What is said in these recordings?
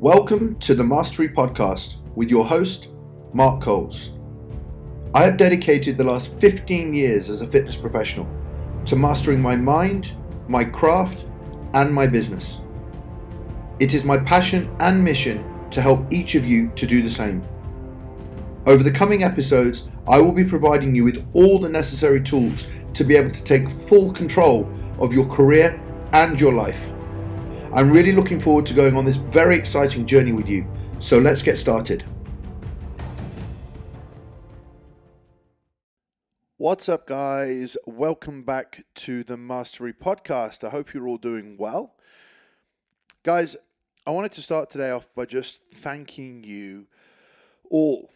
Welcome to the Mastery Podcast with your host, Mark Coles. I have dedicated the last 15 years as a fitness professional to mastering my mind, my craft, and my business. It is my passion and mission to help each of you to do the same. Over the coming episodes, I will be providing you with all the necessary tools to be able to take full control of your career and your life. I'm really looking forward to going on this very exciting journey with you, so let's get started. What's up, guys? Welcome back to the Mastery Podcast. I hope you're all doing well. Guys, I wanted to start today off by just thanking you all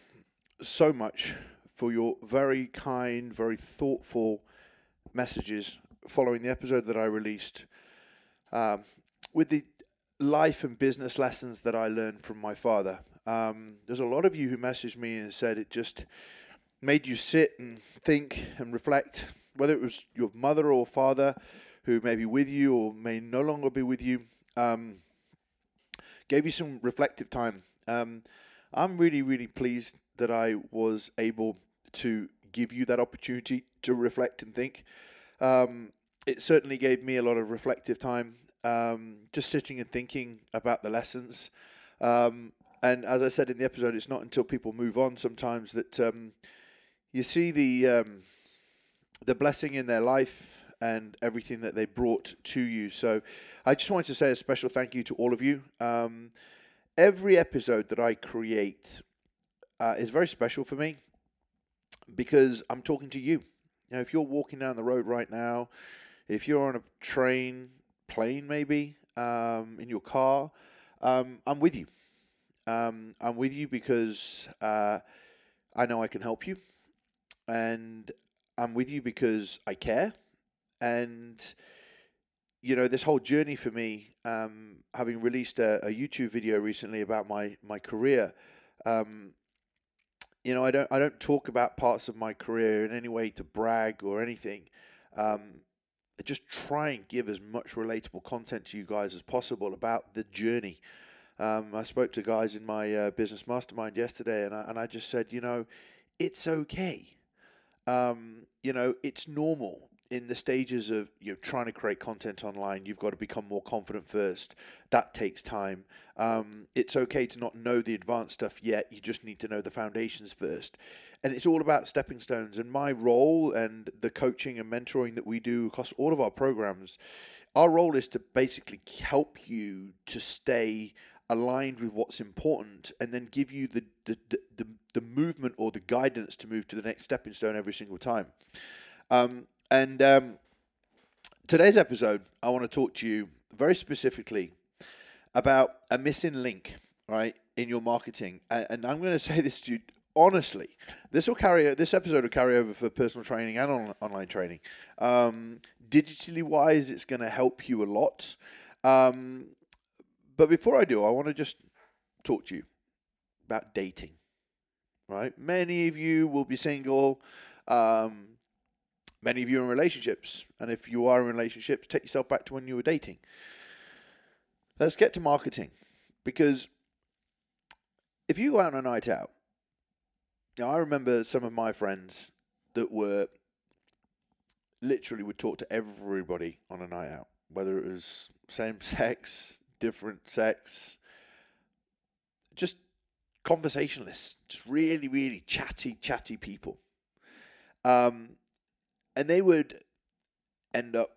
so much for your very kind, very thoughtful messages following the episode that I released um, with the life and business lessons that I learned from my father. Um, there's a lot of you who messaged me and said it just made you sit and think and reflect, whether it was your mother or father who may be with you or may no longer be with you, um, gave you some reflective time. Um, I'm really, really pleased that I was able to give you that opportunity to reflect and think. Um, it certainly gave me a lot of reflective time, um, just sitting and thinking about the lessons. Um, and as I said in the episode, it's not until people move on sometimes that um, you see the um, the blessing in their life and everything that they brought to you. So I just wanted to say a special thank you to all of you. Um, every episode that I create uh, is very special for me because I'm talking to you. If you're walking down the road right now, if you're on a train, plane, maybe um, in your car, um, I'm with you. Um, I'm with you because uh, I know I can help you, and I'm with you because I care, and you know this whole journey for me, um, having released a, a, YouTube video recently about my my career. Um, you know, I don't I don't talk about parts of my career in any way to brag or anything. Um, I just try and give as much relatable content to you guys as possible about the journey. Um, I spoke to guys in my uh, business mastermind yesterday, and I, and I just said, you know, it's okay. Um, you know, it's normal in the stages of you know trying to create content online, you've got to become more confident first. That takes time. Um, it's okay to not know the advanced stuff yet. You just need to know the foundations first. And it's all about stepping stones. And my role and the coaching and mentoring that we do across all of our programs, our role is to basically help you to stay aligned with what's important and then give you the, the, the, the, movement or the guidance to move to the next stepping stone every single time. Um, and um, today's episode, I want to talk to you very specifically about a missing link, right, in your marketing. And, and I'm going to say this to you honestly. This will carry this episode will carry over for personal training and on, online training. Um, digitally wise, it's going to help you a lot. Um, but before I do, I want to just talk to you about dating. Right, many of you will be single. Um, Many of you are in relationships, and if you are in relationships, take yourself back to when you were dating. Let's get to marketing because if you go out on a night out, know, I remember some of my friends that were literally would talk to everybody on a night out, whether it was same sex, different sex, just conversationalists, just really, really chatty, chatty people. Um, and they would end up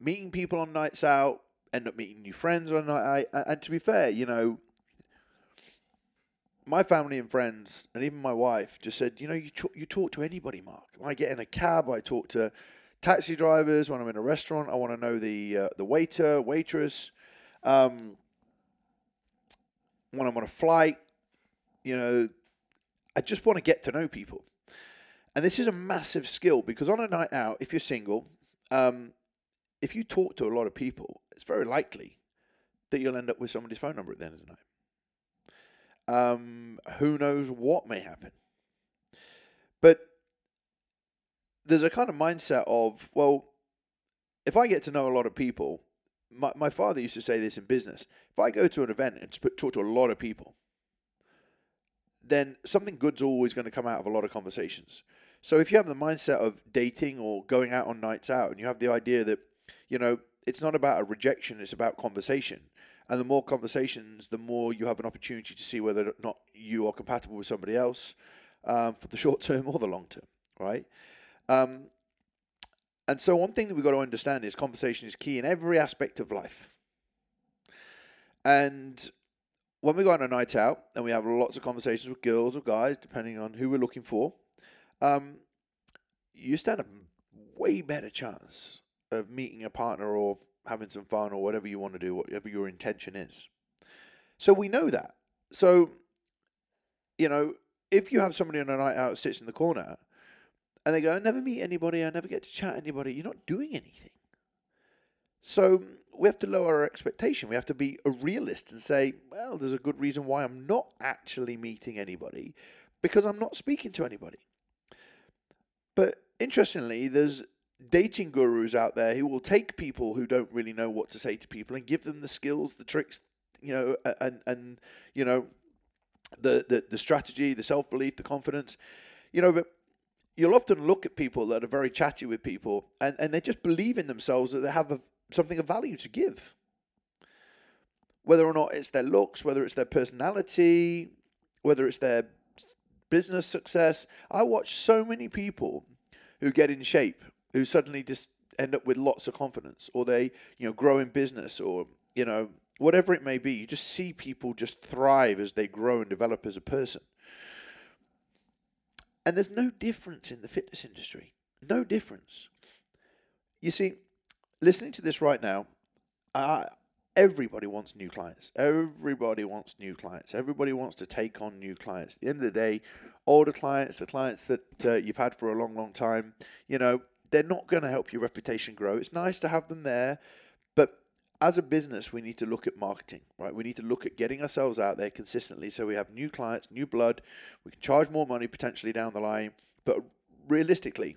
meeting people on nights out, end up meeting new friends on night out. And to be fair, you know, my family and friends, and even my wife, just said, you know, you talk, you talk to anybody, Mark. I get in a cab, I talk to taxi drivers. When I'm in a restaurant, I want to know the uh, the waiter, waitress. Um, when I'm on a flight, you know, I just want to get to know people. And this is a massive skill because on a night out, if you're single, um, if you talk to a lot of people, it's very likely that you'll end up with somebody's phone number at the end of the night. Um, who knows what may happen? But there's a kind of mindset of, well, if I get to know a lot of people, my, my father used to say this in business. If I go to an event and talk to a lot of people, then something good's always going to come out of a lot of conversations. So if you have the mindset of dating or going out on nights out, and you have the idea that, you know, it's not about a rejection, it's about conversation. And the more conversations, the more you have an opportunity to see whether or not you are compatible with somebody else um, for the short term or the long term, right? Um, and so, one thing that we've got to understand is conversation is key in every aspect of life. And when we go on a night out and we have lots of conversations with girls or guys, depending on who we're looking for, um, you stand a way better chance of meeting a partner or having some fun or whatever you want to do, whatever your intention is. So we know that. So, you know, if you have somebody on a night out sits in the corner and they go, I never meet anybody, I never get to chat anybody, you're not doing anything. So we have to lower our expectation. We have to be a realist and say, well, there's a good reason why I'm not actually meeting anybody because I'm not speaking to anybody. But interestingly, there's dating gurus out there who will take people who don't really know what to say to people and give them the skills, the tricks, you know, and and you know, the the, the strategy, the self belief, the confidence, you know. But you'll often look at people that are very chatty with people, and and they just believe in themselves that they have a, something of value to give. Whether or not it's their looks, whether it's their personality, whether it's their business success. I watch so many people who get in shape who suddenly just end up with lots of confidence or they you know grow in business or you know whatever it may be. You just see people just thrive as they grow and develop as a person. And there's no difference in the fitness industry. No difference. You see listening to this right now I, everybody wants new clients everybody wants new clients everybody wants to take on new clients at the end of the day older clients the clients that uh, you've had for a long long time you know they're not going to help your reputation grow. It's nice to have them there, but as a business, we need to look at marketing, right? We need to look at getting ourselves out there consistently so we have new clients, new blood. We can charge more money potentially down the line, but realistically,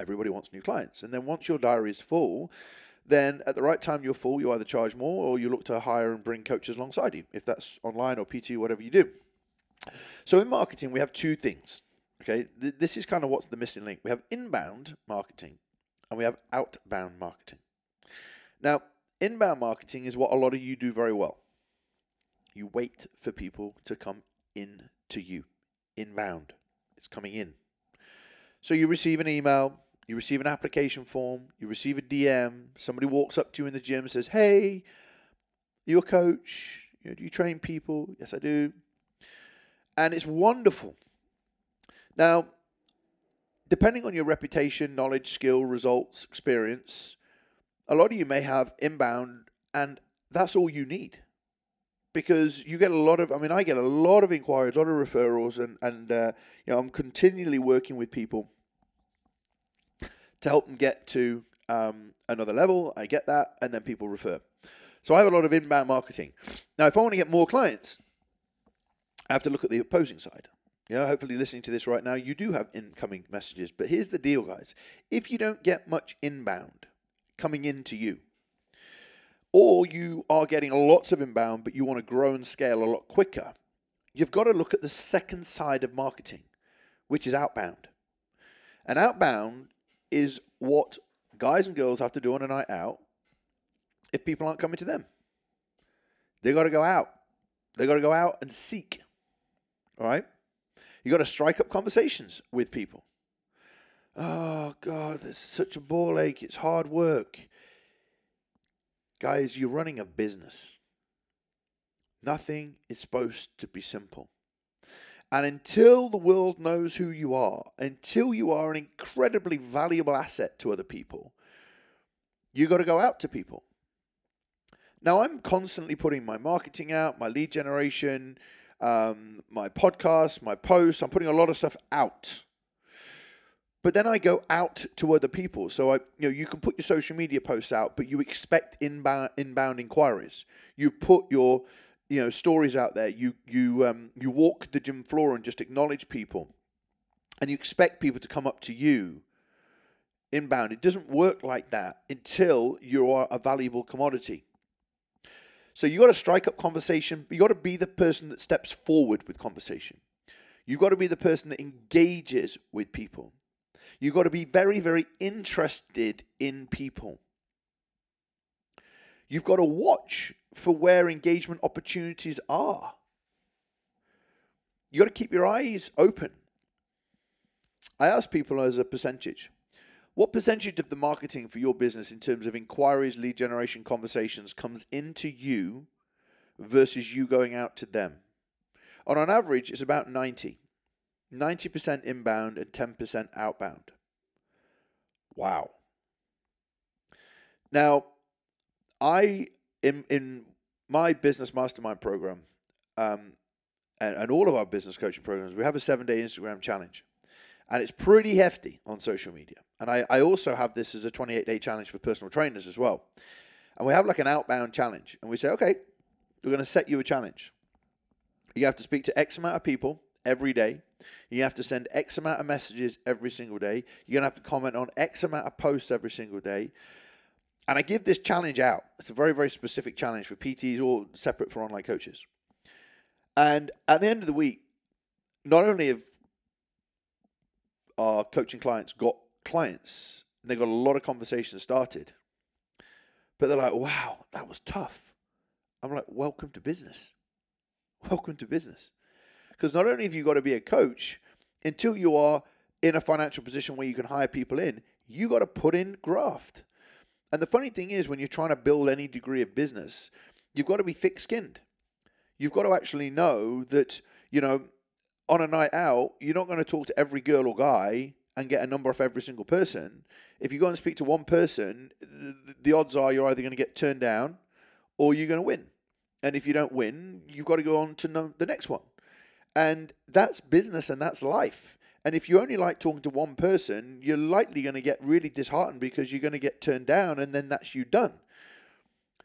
everybody wants new clients. And then once your diary is full, then at the right time you're full, you either charge more or you look to hire and bring coaches alongside you, if that's online or PT, whatever you do. So in marketing, we have two things. Okay, th- this is kind of what's the missing link. We have inbound marketing and we have outbound marketing. Now, inbound marketing is what a lot of you do very well. You wait for people to come in to you. Inbound, it's coming in. So you receive an email, you receive an application form, you receive a DM, somebody walks up to you in the gym and says, Hey, you're a coach. You know, do you train people? Yes, I do. And it's wonderful now, depending on your reputation, knowledge, skill, results, experience, a lot of you may have inbound, and that's all you need. Because you get a lot of, I mean, I get a lot of inquiries, a lot of referrals, and and uh, you know, I'm continually working with people to help them get to um, another level. I get that, and then people refer. So I have a lot of inbound marketing. Now, if I want to get more clients, I have to look at the opposing side. You know, hopefully listening to this right now, you do have incoming messages. But here's the deal, guys. If you don't get much inbound coming into you, or you are getting lots of inbound, but you want to grow and scale a lot quicker, you've got to look at the second side of marketing, which is outbound. And outbound is what guys and girls have to do on a night out if people aren't coming to them. They got to go out. They got to go out and seek. All right? You got to strike up conversations with people. Oh God, it's such a ball ache. It's hard work. Guys, you're running a business. Nothing is supposed to be simple. And until the world knows who you are, until you are an incredibly valuable asset to other people, you got to go out to people. Now, I'm constantly putting my marketing out, my lead generation, um, my podcast, my posts. I'm putting a lot of stuff out. But then I go out to other people. So I, you know, you can put your social media posts out, but you expect inbound inbound inquiries. You put your, you know, stories out there. You you um, you walk the gym floor and just acknowledge people, and you expect people to come up to you inbound. It doesn't work like that until you are a valuable commodity. So you got to strike up conversation. You got to be the person that steps forward with conversation. You've got to be the person that engages with people. You've got to be very, very interested in people. You've got to watch for where engagement opportunities are. You've got to keep your eyes open. I ask people as a percentage what percentage of the marketing for your business in terms of inquiries, lead generation, conversations comes into you versus you going out to them? On average, it's about 90. 90% inbound and 10% outbound. Wow. Now, I in in my business mastermind program, um, and, and all of our business coaching programs, we have a seven day Instagram challenge, and it's pretty hefty on social media. And I, I also have this as a 28 day challenge for personal trainers as well. And we have like an outbound challenge, and we say, okay, we're going to set you a challenge. You have to speak to X amount of people every day. You have to send X amount of messages every single day. You're going to have to comment on X amount of posts every single day. And I give this challenge out. It's a very, very specific challenge for PTs or separate for online coaches. And at the end of the week, not only have our coaching clients got clients, they got a lot of conversations started, but they're like, wow, that was tough. I'm like, welcome to business. Welcome to business. Because not only have you got to be a coach, until you are in a financial position where you can hire people in, you got to put in graft. And the funny thing is, when you're trying to build any degree of business, you've got to be thick skinned. You've got to actually know that, you know, on a night out, you're not going to talk to every girl or guy and get a number off every single person. If you go and speak to one person, the odds are you're either going to get turned down or you're going to win. And if you don't win, you've got to go on to the next one. And that's business and that's life. And if you only like talking to one person, you're likely going to get really disheartened because you're going to get turned down and then that's you done.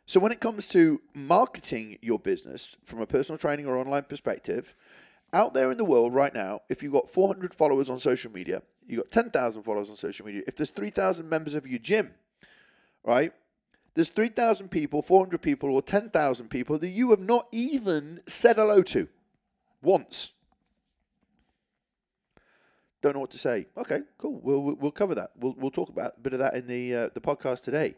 So when it comes to marketing your business from a personal training or online perspective, out there in the world right now, if you've got 400 followers on social media, you've got 10,000 followers on social media, if there's 3,000 members of your gym, right? There's 3,000 people, 400 people, or 10,000 people that you have not even said hello to once. Don't know what to say. Okay, cool. We'll we'll cover that. We'll we'll talk about a bit of that in the uh, the podcast today.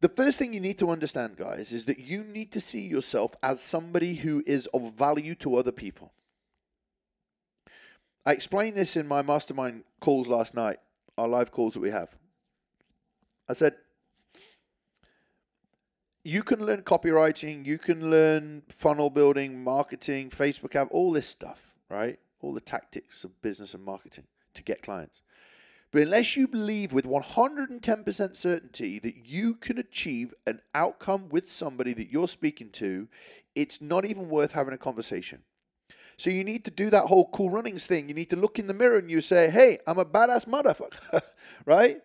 The first thing you need to understand, guys, is that you need to see yourself as somebody who is of value to other people. I explained this in my mastermind calls last night, our live calls that we have. I said, you can learn copywriting, you can learn funnel building, marketing, Facebook app, all this stuff, right? All the tactics of business and marketing to get clients. But unless you believe with 110% certainty that you can achieve an outcome with somebody that you're speaking to, it's not even worth having a conversation. So you need to do that whole cool runnings thing. You need to look in the mirror and you say, hey, I'm a badass motherfucker, right?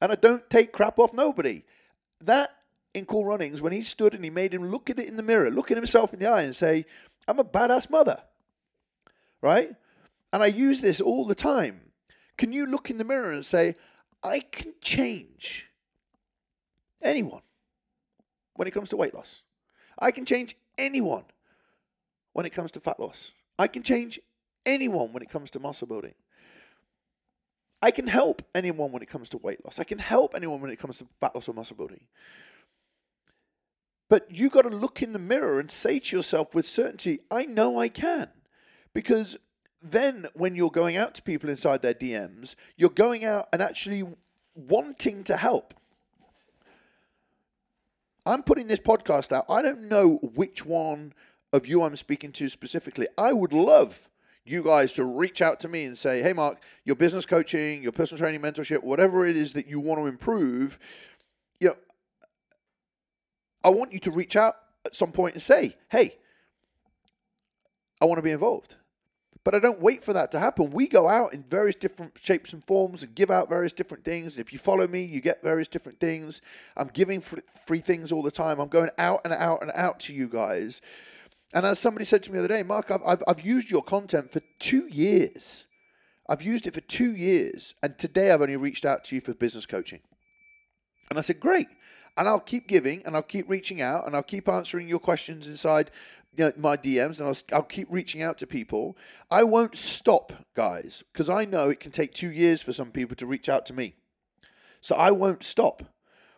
And I don't take crap off nobody. That in Cool Runnings when he stood and he made him look at it in the mirror, look at himself in the eye and say, I'm a badass mother. Right? And I use this all the time. Can you look in the mirror and say, I can change anyone when it comes to weight loss? I can change anyone when it comes to fat loss. I can change anyone when it comes to muscle building. I can help anyone when it comes to weight loss. I can help anyone when it comes to fat loss or muscle building. But you got to look in the mirror and say to yourself with certainty, I know I can. Because then when you're going out to people inside their DMs, you're going out and actually wanting to help. I'm putting this podcast out. I don't know which one of you I'm speaking to specifically. I would love you guys to reach out to me and say, hey, Mark, your business coaching, your personal training, mentorship, whatever it is that you want to improve, you know, I want you to reach out at some point and say, hey, I want to be involved. But I don't wait for that to happen. We go out in various different shapes and forms and give out various different things. If you follow me, you get various different things. I'm giving free things all the time. I'm going out and out and out to you guys. And as somebody said to me the other day, Mark, I've, I've, I've used your content for two years. I've used it for two years, and today I've only reached out to you for business coaching. And I said, Great. And I'll keep giving and I'll keep reaching out and I'll keep answering your questions inside you know, my DMs and I'll, I'll keep reaching out to people. I won't stop, guys, because I know it can take two years for some people to reach out to me. So I won't stop.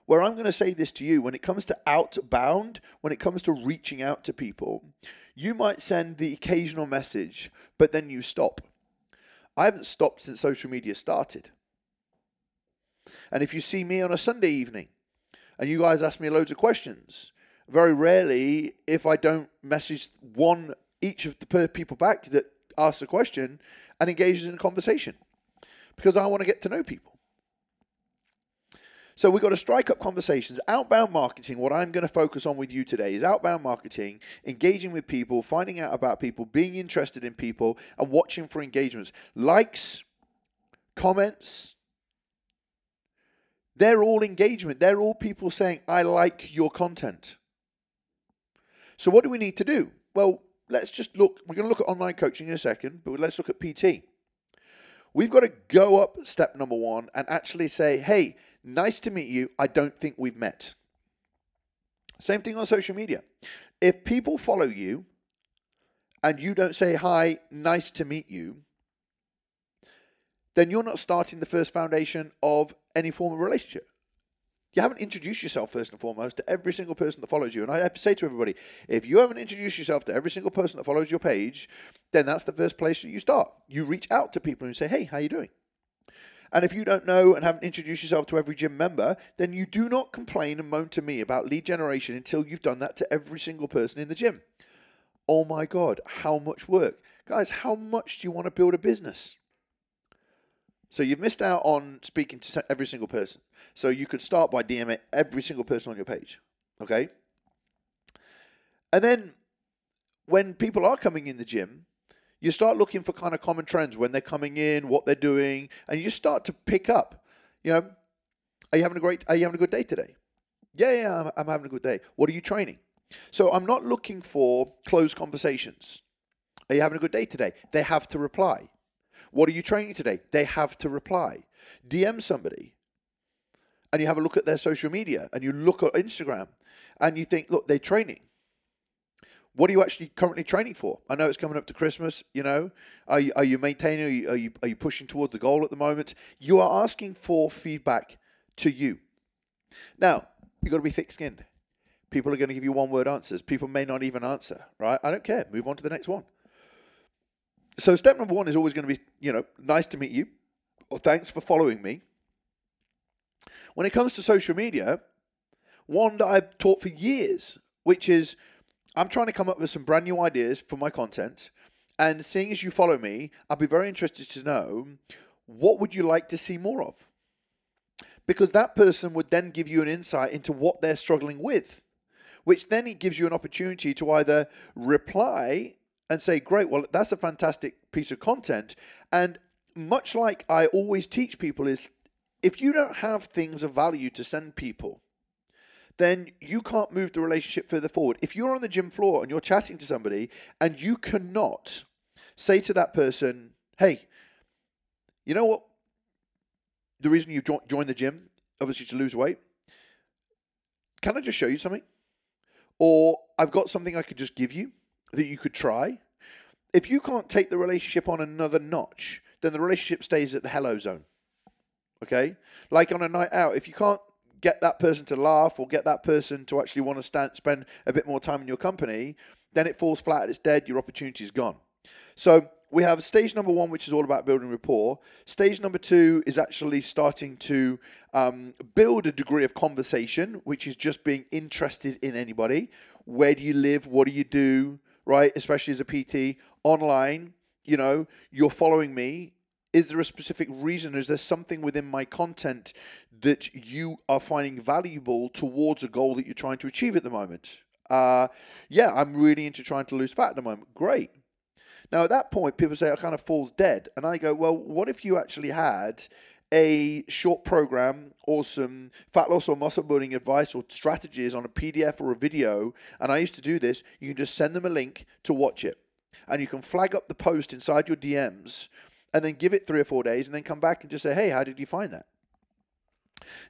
Where I'm going to say this to you when it comes to outbound, when it comes to reaching out to people, you might send the occasional message, but then you stop. I haven't stopped since social media started. And if you see me on a Sunday evening and you guys ask me loads of questions, very rarely, if I don't message one each of the people back that asks a question and engages in a conversation because I want to get to know people. So we've got to strike up conversations. Outbound marketing, what I'm going to focus on with you today is outbound marketing, engaging with people, finding out about people, being interested in people, and watching for engagements. Likes, comments, they're all engagement. They're all people saying, I like your content. So, what do we need to do? Well, let's just look. We're going to look at online coaching in a second, but let's look at PT. We've got to go up step number one and actually say, hey, nice to meet you. I don't think we've met. Same thing on social media. If people follow you and you don't say, hi, nice to meet you, then you're not starting the first foundation of any form of relationship. You haven't introduced yourself first and foremost to every single person that follows you. And I have to say to everybody, if you haven't introduced yourself to every single person that follows your page, then that's the first place that you start. You reach out to people and say, "Hey, how you doing?" And if you don't know and haven't introduced yourself to every gym member, then you do not complain and moan to me about lead generation until you've done that to every single person in the gym. Oh my God, how much work. Guys, how much do you want to build a business? So you've missed out on speaking to every single person. So you could start by DMing every single person on your page. Okay? And then when people are coming in the gym, you start looking for kind of common trends when they're coming in, what they're doing, and you start to pick up. You know, are you having a great are you having a good day today? Yeah, yeah, I'm, I'm having a good day. What are you training? So I'm not looking for closed conversations. Are you having a good day today? They have to reply. What are you training today? They have to reply. DM somebody and you have a look at their social media and you look at Instagram and you think, look, they're training. What are you actually currently training for? I know it's coming up to Christmas. You know, are you, are you maintaining? Are you, are you are you pushing towards the goal at the moment? You are asking for feedback to you. Now you've got to be thick-skinned. People are going to give you one-word answers. People may not even answer. Right? I don't care. Move on to the next one. So step number one is always going to be, you know, nice to meet you, or thanks for following me. When it comes to social media, one that I've taught for years, which is I'm trying to come up with some brand new ideas for my content. And seeing as you follow me, I'd be very interested to know what would you like to see more of? Because that person would then give you an insight into what they're struggling with, which then it gives you an opportunity to either reply and say, great, well, that's a fantastic piece of content. And much like I always teach people, is if you don't have things of value to send people, then you can't move the relationship further forward. If you're on the gym floor and you're chatting to somebody and you cannot say to that person, hey, you know what? The reason you jo- joined the gym, obviously to lose weight, can I just show you something? Or I've got something I could just give you that you could try. If you can't take the relationship on another notch, then the relationship stays at the hello zone. Okay? Like on a night out, if you can't get that person to laugh or get that person to actually want to stand, spend a bit more time in your company, then it falls flat, it's dead, your opportunity is gone. So we have stage number one, which is all about building rapport. Stage number two is actually starting to um, build a degree of conversation, which is just being interested in anybody. Where do you live? What do you do? Right? Especially as a PT online, you know, you're following me. Is there a specific reason? Is there something within my content that you are finding valuable towards a goal that you're trying to achieve at the moment? Uh, yeah, I'm really into trying to lose fat at the moment. Great. Now, at that point, people say, I kind of falls dead. And I go, well, what if you actually had a short program or some fat loss or muscle building advice or strategies on a PDF or a video, and I used to do this, you can just send them a link to watch it. And you can flag up the post inside your DMs and then give it three or four days and then come back and just say, hey, how did you find that?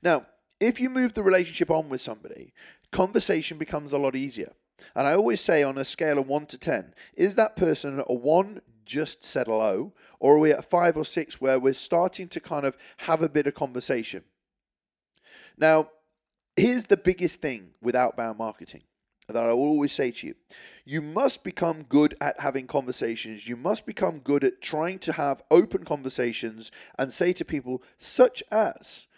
Now, if you move the relationship on with somebody, conversation becomes a lot easier. And I always say on a scale of 1 to 10, is that person a 1 just said hello, or are we at 5 or 6 where we're starting to kind of have a bit of conversation? Now, here's the biggest thing with outbound marketing that I always say to you. You must become good at having conversations. You must become good at trying to have open conversations and say to people, such as,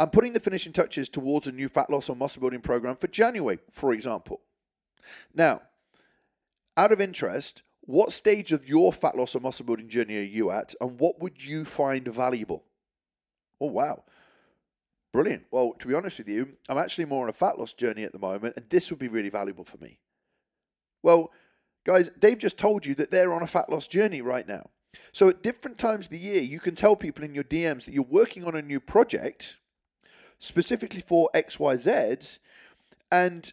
I'm putting the finishing touches towards a new fat loss or muscle building program for January, for example. Now, out of interest, what stage of your fat loss or muscle building journey are you at, and what would you find valuable? Oh, wow. Brilliant. Well, to be honest with you, I'm actually more on a fat loss journey at the moment, and this would be really valuable for me. Well, guys, Dave just told you that they're on a fat loss journey right now. So at different times of the year, you can tell people in your DMs that you're working on a new project specifically for XYZ. And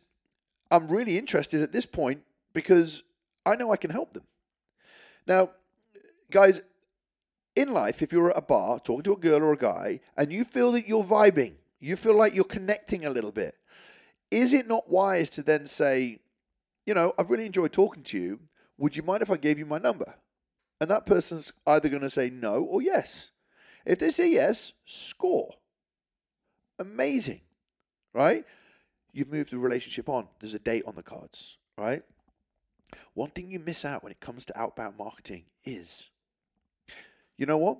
I'm really interested at this point because I know I can help them. Now, guys, in life, if you're at a bar talking to a girl or a guy and you feel that you're vibing, you feel like you're connecting a little bit, is it not wise to then say, you know, I've really enjoyed talking to you. Would you mind if I gave you my number? And that person's either going to say no or yes. If they say yes, score. Amazing, right? You've moved the relationship on. There's a date on the cards, right? One thing you miss out when it comes to outbound marketing is you know what?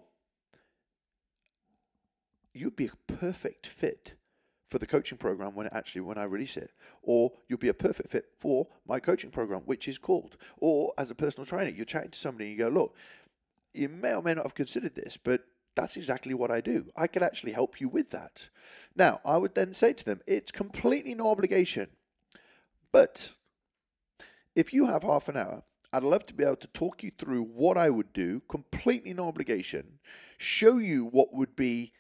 You'd be a perfect fit for the coaching program when it actually when I release it, or you'll be a perfect fit for my coaching program, which is called. Or as a personal trainer, you're chatting to somebody and you go, look, you may or may not have considered this, but that's exactly what I do. I can actually help you with that. Now, I would then say to them, it's completely no obligation, but if you have half an hour I'd love to be able to talk you through what I would do, completely no obligation, show you what would be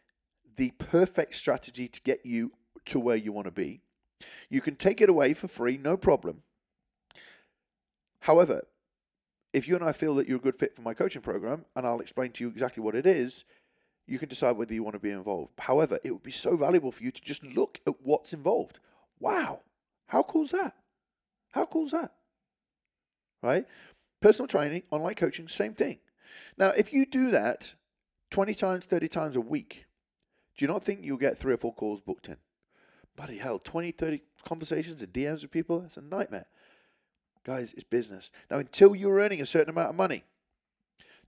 the perfect strategy to get you to where you want to be. You can take it away for free, no problem. However, if you and I feel that you're a good fit for my coaching program, and I'll explain to you exactly what it is, you can decide whether you want to be involved. However, it would be so valuable for you to just look at what's involved. Wow, how cool is that? How cool is that? Right? Personal training, online coaching, same thing. Now, if you do that 20 times, 30 times a week, do you not think you'll get three or four calls booked in? Bloody hell, 20, 30 conversations and DMs with people, that's a nightmare. Guys, it's business. Now, until you're earning a certain amount of money,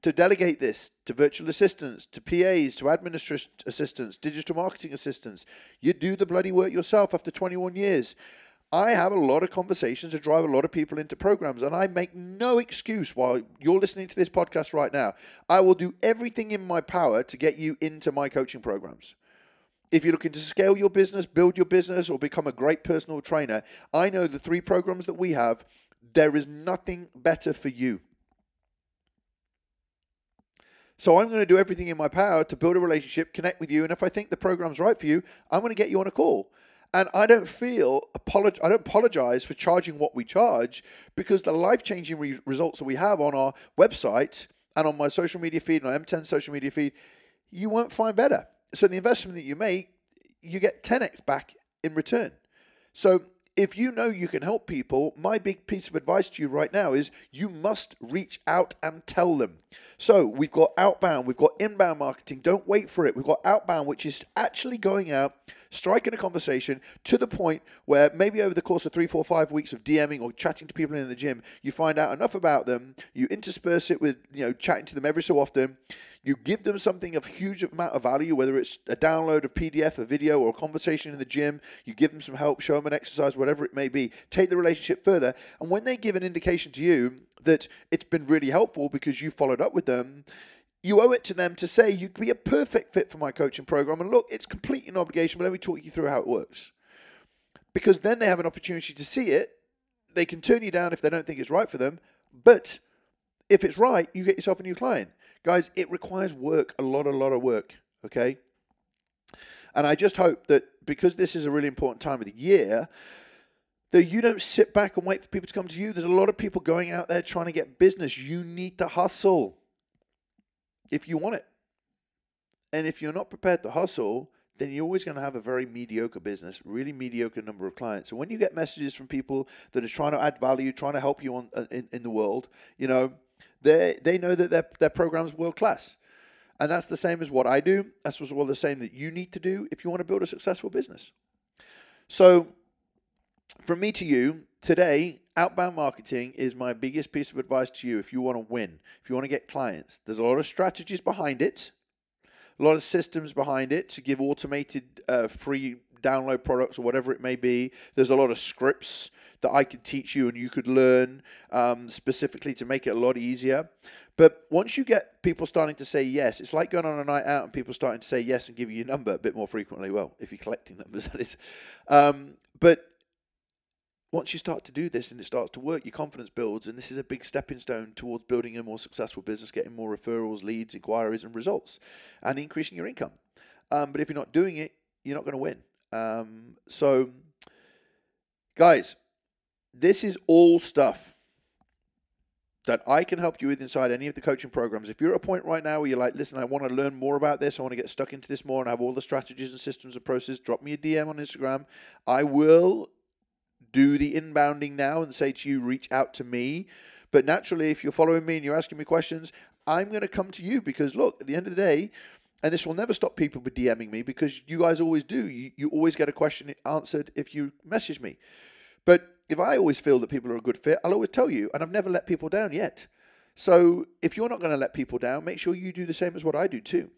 to delegate this to virtual assistants, to PAs, to administrative assistants, digital marketing assistants, you do the bloody work yourself after 21 years. I have a lot of conversations to drive a lot of people into programs, and I make no excuse while you're listening to this podcast right now. I will do everything in my power to get you into my coaching programs. If you're looking to scale your business, build your business, or become a great personal trainer, I know the three programs that we have, there is nothing better for you. So I'm going to do everything in my power to build a relationship, connect with you, and if I think the program's right for you, I'm going to get you on a call. And I don't feel apolog- I don't apologize for charging what we charge because the life changing re- results that we have on our website and on my social media feed, and M10 social media feed, you won't find better. So the investment that you make, you get 10x back in return. So if you know you can help people, my big piece of advice to you right now is you must reach out and tell them. So we've got outbound, we've got inbound marketing. Don't wait for it. We've got outbound, which is actually going out, striking a conversation to the point where maybe over the course of three, four, five weeks of DMing or chatting to people in the gym, you find out enough about them. You intersperse it with you know chatting to them every so often you give them something of huge amount of value, whether it's a download, a PDF, a video, or a conversation in the gym. You give them some help, show them an exercise, whatever it may be. Take the relationship further. And when they give an indication to you that it's been really helpful because you followed up with them, you owe it to them to say you'd be a perfect fit for my coaching program. And look, it's completely an obligation, but let me talk you through how it works. Because then they have an opportunity to see it. They can turn you down if they don't think it's right for them. But if it's right, you get yourself a new client. Guys, it requires work, a lot, a lot of work, okay? And I just hope that because this is a really important time of the year, that you don't sit back and wait for people to come to you. There's a lot of people going out there trying to get business. You need to hustle. if you want it. And if you're not prepared to hustle, then you're always going to have a very mediocre business, really mediocre number of clients. So when you get messages from people that are trying to add value, trying to help you on uh, in, in the world, you know, they they know that their their program's world class. And that's the same as what I do. That's well the same that you need to do if you want to build a successful business. So, from me to you, today, outbound marketing is my biggest piece of advice to you if you want to win, if you want to get clients. There's a lot of strategies behind it, a lot of systems behind it to give automated uh, free download products or whatever it may be. There's a lot of scripts that I could teach you and you could learn um, specifically to make it a lot easier. But once you get people starting to say yes, it's like going on a night out and people starting to say yes and give you your number a bit more frequently. Well, if you're collecting numbers, that is. Um, but once you start to do this and it starts to work, your confidence builds, and this is a big stepping stone towards building a more successful business, getting more referrals, leads, inquiries, and results, and increasing your income. Um, but if you're not doing it, you're not going to win. Um, so, guys, this is all stuff that I can help you with inside any of the coaching programs. If you're at a point right now where you're like, listen, I want to learn more about this, I want to get stuck into this more and have all the strategies and systems and processes, drop me a DM on Instagram. I will do the inbounding now and say to you, reach out to me. But naturally, if you're following me and you're asking me questions, I'm going to come to you because look, at the end of the day, and this will never stop people from DMing me because you guys always do. You, you always get a question answered if you message me. But if I always feel that people are a good fit, I'll always tell you, and I've never let people down yet. So if you're not going to let people down, make sure you do the same as what I do too.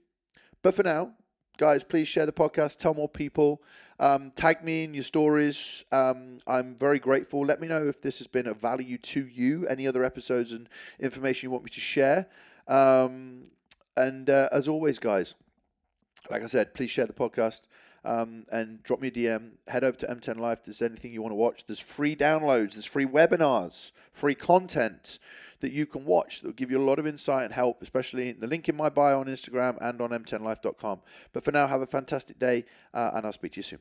But for now, guys, please share the podcast, tell more people, um, tag me in your stories. Um, I'm very grateful. Let me know if this has been of value to you, any other episodes and information you want me to share. Um, and uh, as always, guys, like I said, please share the podcast um, and drop me a DM. Head over to M10 Life. If there's anything you want to watch, there's free downloads, there's free webinars, free content that you can watch that will give you a lot of insight and help, especially the link in my bio on Instagram and on m10life.com. But for now, have a fantastic day, uh, and I'll speak to you soon.